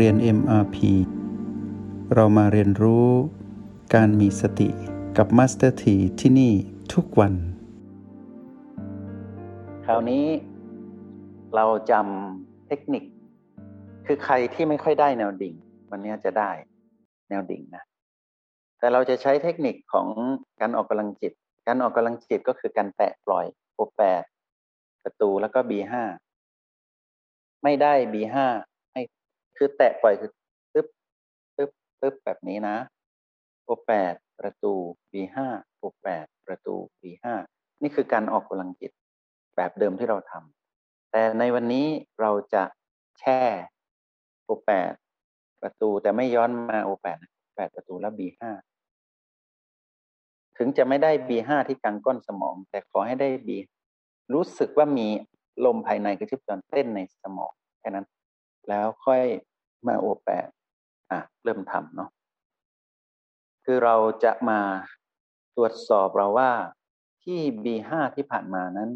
เรียน MRP เรามาเรียนรู้การมีสติกับ Master T ที่ที่นี่ทุกวัน คราวนี้เราจำเทคนิค คือใครที่ไม่ค่อยได้แนวดิ่ง วันนี้จะได้แนวดิ่งนะ แต่เราจะใช้เทคนิคของการออกกำลังจิต การออกกำลังจิตก็คือการแตะปล่อยโอแปดประตูแล้วก็ B5 ไม่ได้ B5 ให้ คือแตะปล่อยคือตึ๊บตึ๊บตึ๊บแบบนี้นะโอแปดประตู B5 โอแปดประตู B5 นี่คือการออกกำลังจิตแบบเดิมที่เราทำแต่ในวันนี้เราจะแช่โอแปดประตูแต่ไม่ย้อนมาโอแปดแปดประตูแล้ว B5 ถึงจะไม่ได้ B5 ที่กลางก้นสมอง แต่ขอให้ได้ B รู้สึกว่ามีลมภายในกระชิบจรเต้นในสมองแค่นั้น แล้วค่อยมาโอแปดอะเริ่มทำเนาะคือเราจะมาตรวจสอบเราว่าที่ B5 ที่ผ่านมานั้น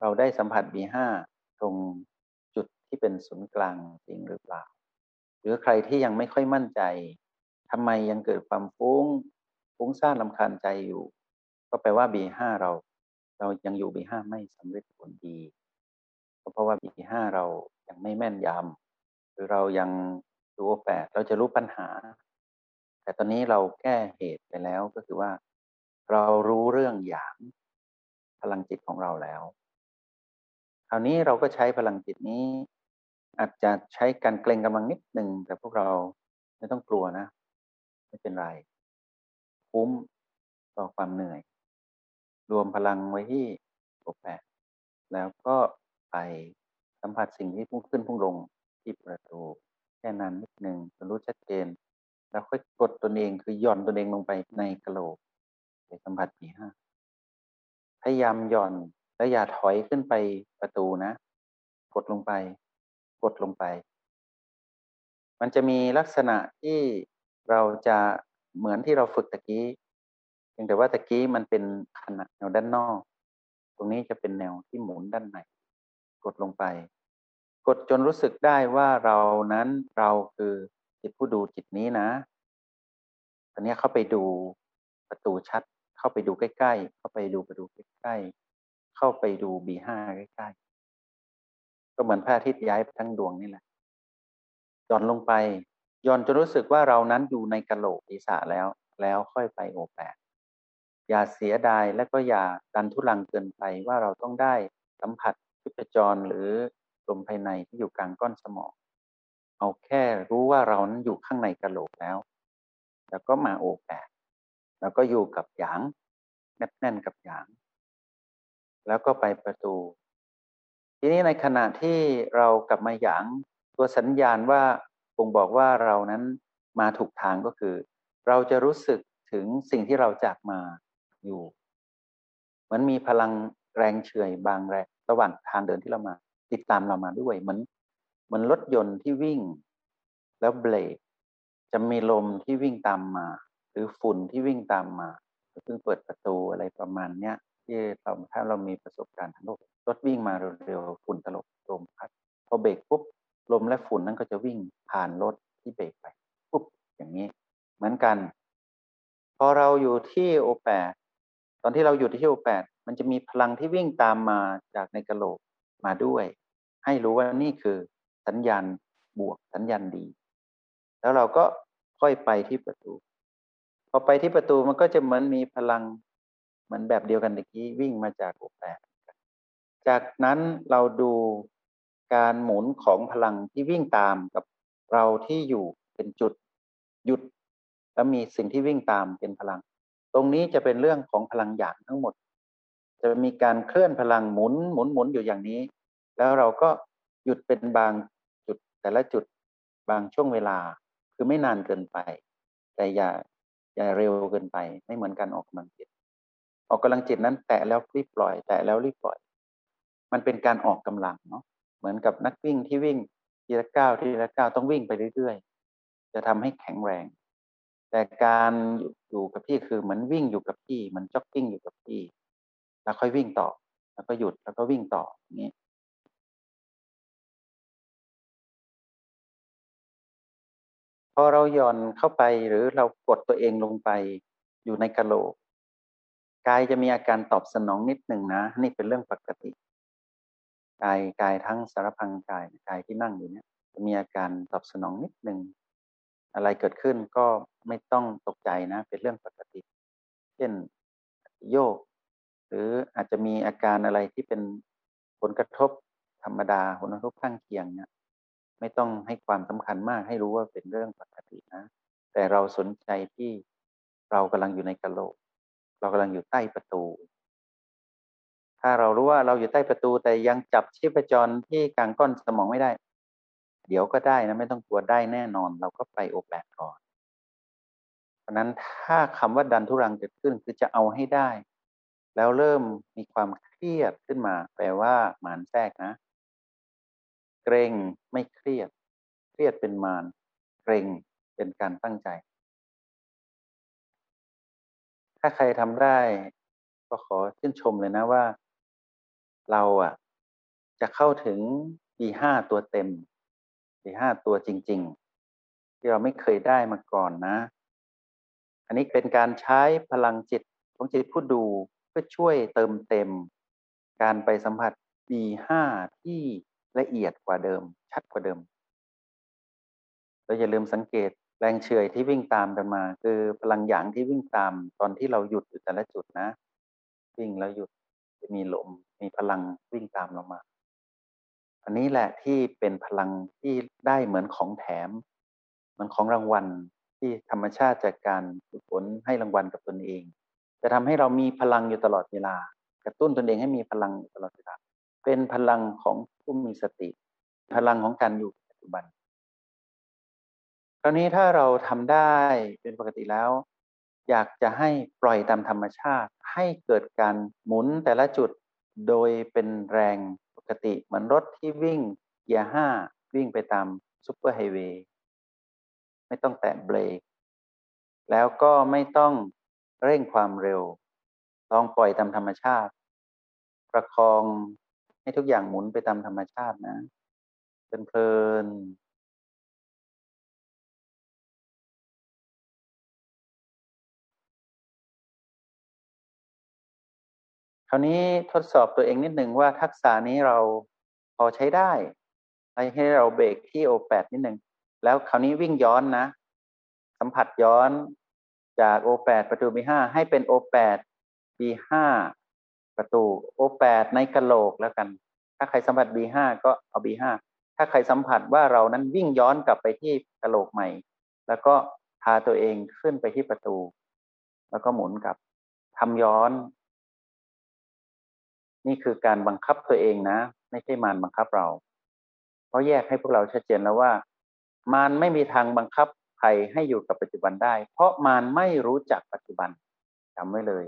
เราได้สัมผัส B5 ตรงจุดที่เป็นศูนย์กลางจริงหรือเปล่า หรือใครที่ยังไม่ค่อยมั่นใจทำไมยังเกิดความฟุ้งฟุ้งซ่านลำคาญใจอยู่ ก็แปลว่า B5 เรา เรายังอยู่ B5 ไม่สำเร็จผลดีเพราะว่า B5 เรา ยังไม่แม่นยำหรือเรายังรู้แปดเราจะรู้ปัญหา แต่ตอนนี้เราแก้เหตุไปแล้วก็คือว่า เรารู้เรื่องอย่างพลังจิตของเราแล้ว คราวนี้เราก็ใช้พลังจิตนี้ อาจจะใช้การเกรงกำลังนิดหนึ่งแต่พวกเราไม่ต้องกลัวนะ ไม่เป็นไร คุ้มต่อความเหนื่อย รวมพลังไว้ที่โอแปดแล้วก็ไป สัมผัสสิ่งที่พุ่งขึ้นพุ่งลงที่ประตูแค่นั้นนิดหนึ่งรู้ชัดเจน แล้วค่อยกดตนเองคือหย่อนตนเองลงไปในกระโหลกไปสัมผัสปีห้าพยายามหย่อนและอย่าถอยขึ้นไปประตูนะ กดลงไป กดลงไป มันจะมีลักษณะที่เราจะเหมือนที่เราฝึกตะกี้เพียงแต่ว่าตะกี้มันเป็นขนาดแนวด้านนอก ตรงนี้จะเป็นแนวที่หมุนด้านใน กดลงไป กดจนรู้สึกได้ว่าเรานั้นเราคือจิตผู้ดูจิตนี้นะ ตอนนี้เข้าไปดูประตูชัด เข้าไปดูใกล้ๆ เข้าไปดูประตูใกล้ๆ เข้าไปดูบีห้าใกล้ๆ ก็เหมือนพระอาทิตย์ย้ายทั้งดวงนี่แหละย่อนลงไปย่อนจนรู้สึกว่าเรานั้นอยู่ในกะโหลกศีรษะแล้ว แล้วค่อยไปโอแปดอย่าเสียดายและก็อย่าดันทุลังเกินไปว่าเราต้องได้สัมผัสชีพจรหรือ ลมภายในที่อยู่กลางก้อนสมอง เอาแค่รู้ว่าเรานั้นอยู่ข้างในกระโหลกแล้ว แล้วก็มาโอแปดแล้วก็อยู่กับหยางแนบแน่นกับหยาง แล้วก็ไปประตู ทีนี้ในขณะที่เรากลับมาหยางตัวสัญญาณว่าคงบอกว่าเรานั้นมาถูกทางก็คือ เราจะรู้สึกถึงสิ่งที่เราจากมาอยู่เหมือนมีพลังแรงเฉื่อยบางแรงระหว่างทางเดินที่เรามา ติดตามเรามาด้วย เหมือนเหมือนรถยนต์ที่วิ่ง แล้วเบรกจะมีลมที่วิ่งตามมา หรือฝุ่นที่วิ่งตามมาเพิ่งเปิดประตูอะไรประมาณเนี้ยที่เราถ้าเรามีประสบการณ์ทางโลกรถวิ่งมาเร็วๆฝุ่นตลบลมพัดพอเบรกปุ๊บลมและฝุ่นนั้นก็จะวิ่งผ่านรถที่เบรกไปปุ๊บอย่างนี้ เหมือนกัน พอเราอยู่ที่โอแปดตอนที่เราอยู่ที่โอแปดมันจะมีพลังที่วิ่งตามมาจากในกระโหลกมาด้วย ให้รู้ว่านี่คือสัญญาณบวกสัญญาณดี แล้วเราก็ค่อยไปที่ประตู พอไปที่ประตูมันก็จะเหมือนมีพลังเหมือนแบบเดียวกันเมื่อกี้วิ่งมาจากโอแปดจากนั้นเราดูการหมุนของพลังที่วิ่งตามกับเราที่อยู่เป็นจุดหยุด แล้วมีสิ่งที่วิ่งตามเป็นพลัง ตรงนี้จะเป็นเรื่องของพลังหยางทั้งหมด จะมีการเคลื่อนพลังหมุนหมุนหมุนอยู่อย่างนี้ แล้วเราก็หยุดเป็นบางจุดแต่ละจุดบางช่วงเวลาคือไม่นานเกินไป แต่อย่าอย่าเร็วเกินไปไม่เหมือนการออกกำลังจิต ออกกำลังจิตนั้นแตะแล้วรีบปล่อย แตะแล้วรีบปล่อย มันเป็นการออกกำลังเนาะเหมือนกับนักวิ่งที่วิ่งทีละก้าวทีละก้าวต้องวิ่งไปเรื่อยๆ จะทำให้แข็งแรง แต่การอยู่กับที่คือเหมือนวิ่งอยู่กับที่ มันจ็อกกิ้งอยู่กับที่ แล้วค่อยวิ่งต่อ แล้วก็หยุดแล้วก็วิ่งต่ออย่างนี้ พอเราหย่อนเข้าไปหรือเรากดตัวเองลงไป อยู่ในกะโหลกกายจะมีอาการตอบสนองนิดหนึ่งนะ นี่เป็นเรื่องปกติกายกายทั้งสารพังกายกายที่นั่งอยู่เนี่ยจะมีอาการตอบสนองนิดหนึ่งอะไรเกิดขึ้นก็ไม่ต้องตกใจนะ เป็นเรื่องปกติ เช่นโยก หรืออาจจะมีอาการอะไรที่เป็นผลกระทบธรรมดาผลกระทบข้างเคียงเนี่ย ไม่ต้องให้ความสำคัญมากให้รู้ว่าเป็นเรื่องปกตินะ แต่เราสนใจที่เรากำลังอยู่ในกะโหลก เรากำลังอยู่ใต้ประตู ถ้าเรารู้ว่าเราอยู่ใต้ประตูแต่ยังจับชีพจรที่กลางก้อนสมองไม่ได้ เดี๋ยวก็ได้นะไม่ต้องกลัวได้แน่นอน เราก็ไปโอแปดก่อน เพราะนั้นถ้าคำว่าดันทุรังเกิดขึ้นคือจะเอาให้ได้ แล้วเริ่มมีความเครียดขึ้นมา แปลว่าหมานแทรกนะ เกรงไม่เครียด เครียดเป็นมารเกรงเป็นการตั้งใจ ถ้าใครทำได้ ก็ขอชื่นชมเลยนะว่า เราอะ จะเข้าถึงปีห้าตัวเต็มปีห้าตัวจริง ๆ ที่เราไม่เคยได้มาก่อนนะ อันนี้เป็นการใช้พลังจิตของจิตผู้ดูเพื่อช่วยเติมเต็ม การไปสัมผัสปีห้าที่ ละเอียดกว่าเดิม ชัดกว่าเดิม เราอย่าลืมสังเกตแรงเฉยที่วิ่งตามกันมา คือพลังหยางที่วิ่งตามตอนที่เราหยุดอยู่แต่ละจุดนะ วิ่งแล้วหยุดจะมีลมมีพลังวิ่งตามเรามา อันนี้แหละที่เป็นพลังที่ได้เหมือนของแถม เหมือนของรางวัลที่ธรรมชาติจากการฝึกฝนให้รางวัลกับตนเอง จะทำให้เรามีพลังอยู่ตลอดเวลา กระตุ้นตนเองให้มีพลังตลอดเวลา เป็นพลังของผู้มีสติ พลังของการอยู่ปัจจุบัน คราวนี้ถ้าเราทำได้เป็นปกติแล้ว อยากจะให้ปล่อยตามธรรมชาติ ให้เกิดการหมุนแต่ละจุดโดยเป็นแรงปกติเหมือนรถที่วิ่งเกียร์ห้าวิ่งไปตามซุปเปอร์ไฮเวย์ไม่ต้องแตะเบรกแล้วก็ไม่ต้องเร่งความเร็ว ต้องปล่อยตามธรรมชาติ ประคอง ให้ทุกอย่างหมุนไปตามธรรมชาตินะเป็นเพลินคราวนี้ทดสอบตัวเองนิดหนึ่งว่าทักษะนี้เราพอใช้ได้ให้เราเบรกที่โอแปดนิดหนึ่งแล้วคราวนี้วิ่งย้อนนะ สัมผัสย้อนจากโอแปดประตูบีห้าให้เป็นโอแปดบีห้า ประตูโอแปดในกะโหลกแล้วกัน ถ้าใครสัมผัส B5 ก็เอา B5 ถ้าใครสัมผัสว่าเรานั้นวิ่งย้อนกลับไปที่กะโหลกใหม่ แล้วก็พาตัวเองขึ้นไปที่ประตู แล้วก็หมุนกลับทำย้อน นี่คือการบังคับตัวเองนะ ไม่ใช่มารบังคับเรา เพราะแยกให้พวกเราชัดเจนแล้วว่า มารไม่มีทางบังคับใครให้อยู่กับปัจจุบันได้ เพราะมารไม่รู้จักปัจจุบันจำไว้เลย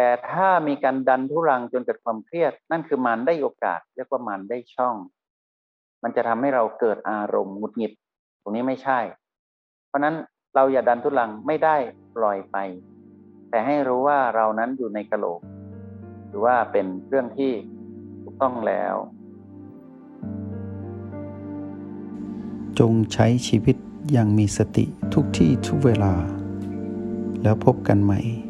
แต่ถ้ามีการดันทุรังจนเกิดความเครียด นั่นคือมันได้โอกาสเรียกว่ามันได้ช่อง มันจะทำให้เราเกิดอารมณ์หงุดหงิด ตรงนี้ไม่ใช่ เพราะนั้นเราอย่าดันทุรังไม่ได้ปล่อยไป แต่ให้รู้ว่าเรานั้นอยู่ในกะโหลกหรือว่าเป็นเรื่องที่ถูกต้องแล้ว จงใช้ชีวิตอย่างมีสติทุกที่ทุกเวลา แล้วพบกันใหม่